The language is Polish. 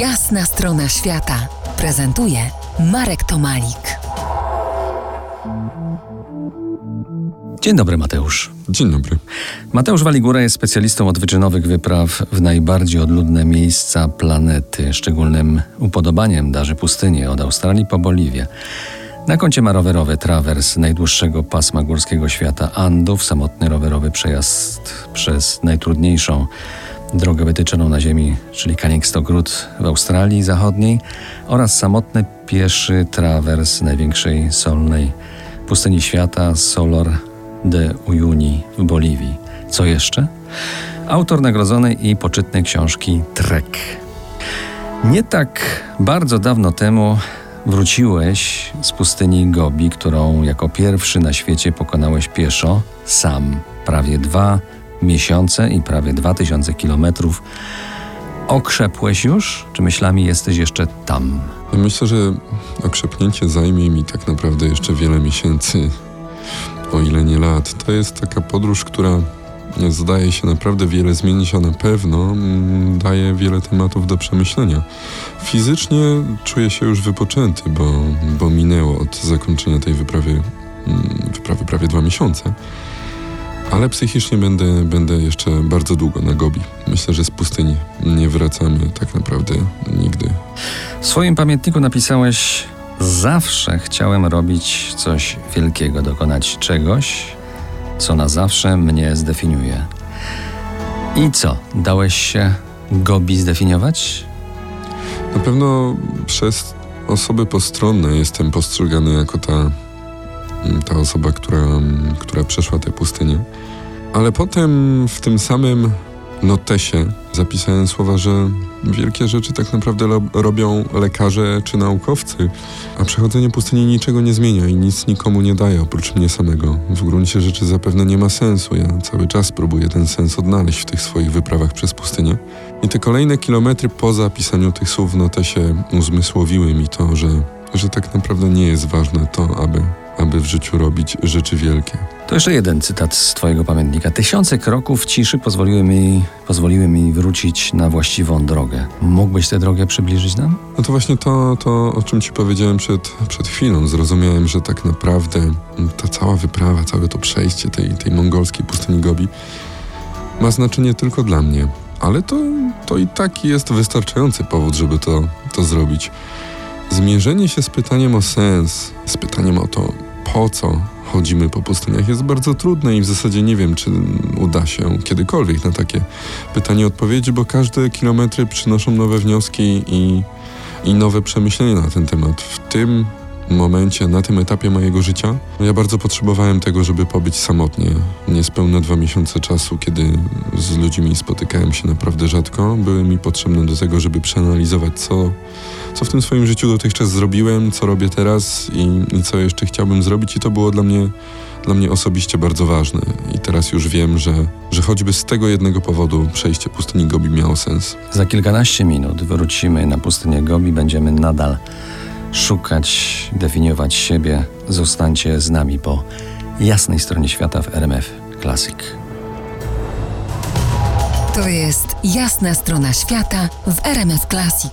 Jasna strona świata prezentuje Marek Tomalik. Dzień dobry, Mateusz. Dzień dobry. Mateusz Waligura jest specjalistą od wyczynowych wypraw w najbardziej odludne miejsca planety. Szczególnym upodobaniem darzy pustynię od Australii po Boliwię. Na koncie ma rowerowy trawers najdłuższego pasma górskiego świata Andów, samotny rowerowy przejazd przez najtrudniejszą drogę wytyczoną na ziemi, czyli Road w Australii Zachodniej oraz samotny pieszy trawers największej solnej pustyni świata Solor de Uyuni w Boliwii. Co jeszcze? Autor nagrodzonej i poczytnej książki Trek. Nie tak bardzo dawno temu wróciłeś z pustyni Gobi, którą jako pierwszy na świecie pokonałeś pieszo, sam, prawie dwa miesiące i prawie dwa tysiące kilometrów. Okrzepłeś już, czy myślami jesteś jeszcze tam? Myślę, że okrzepnięcie zajmie mi tak naprawdę jeszcze wiele miesięcy, o ile nie lat. To jest taka podróż, która zdaje się naprawdę wiele zmienić, a na pewno mm, daje wiele tematów do przemyślenia. Fizycznie czuję się już wypoczęty, bo, bo minęło od zakończenia tej wyprawy, mm, wyprawy prawie dwa miesiące. Ale psychicznie będę, będę jeszcze bardzo długo na Gobi. Myślę, że z pustyni nie wracamy tak naprawdę nigdy. W swoim pamiętniku napisałeś: Zawsze chciałem robić coś wielkiego, dokonać czegoś, co na zawsze mnie zdefiniuje. I co? Dałeś się Gobi zdefiniować? Na pewno przez osoby postronne jestem postrzegany jako ta, ta osoba, która, która przeszła tę pustynię. Ale potem w tym samym notesie zapisałem słowa, że wielkie rzeczy tak naprawdę robią lekarze czy naukowcy, a przechodzenie pustyni niczego nie zmienia i nic nikomu nie daje oprócz mnie samego. W gruncie rzeczy zapewne nie ma sensu. Ja cały czas próbuję ten sens odnaleźć w tych swoich wyprawach przez pustynię. I te kolejne kilometry po zapisaniu tych słów w notesie uzmysłowiły mi to, że, że tak naprawdę nie jest ważne to, aby aby w życiu robić rzeczy wielkie. To jeszcze jeden cytat z Twojego pamiętnika. Tysiące kroków ciszy pozwoliły mi, pozwoliły mi wrócić na właściwą drogę. Mógłbyś tę drogę przybliżyć nam? No to właśnie to, to o czym Ci powiedziałem przed, przed chwilą. Zrozumiałem, że tak naprawdę ta cała wyprawa, całe to przejście tej, tej mongolskiej pustyni Gobi ma znaczenie tylko dla mnie. Ale to, to i tak jest wystarczający powód, żeby to, to zrobić. Zmierzenie się z pytaniem o sens, z pytaniem o to, po co chodzimy po pustyniach jest bardzo trudne i w zasadzie nie wiem, czy uda się kiedykolwiek na takie pytanie odpowiedzieć, bo każde kilometry przynoszą nowe wnioski i, i nowe przemyślenia na ten temat. W tym momencie, na tym etapie mojego życia, ja bardzo potrzebowałem tego, żeby pobyć samotnie. Niespełna dwa miesiące czasu, kiedy z ludźmi spotykałem się naprawdę rzadko, były mi potrzebne do tego, żeby przeanalizować, co, co w tym swoim życiu dotychczas zrobiłem, co robię teraz i, i co jeszcze chciałbym zrobić, i to było dla mnie dla mnie osobiście bardzo ważne i teraz już wiem, że, że choćby z tego jednego powodu przejście pustyni Gobi miało sens. Za kilkanaście minut wrócimy na pustynię Gobi, będziemy nadal szukać, definiować siebie, zostańcie z nami po jasnej stronie świata w RMF Classic. To jest jasna strona świata w RMF Classic.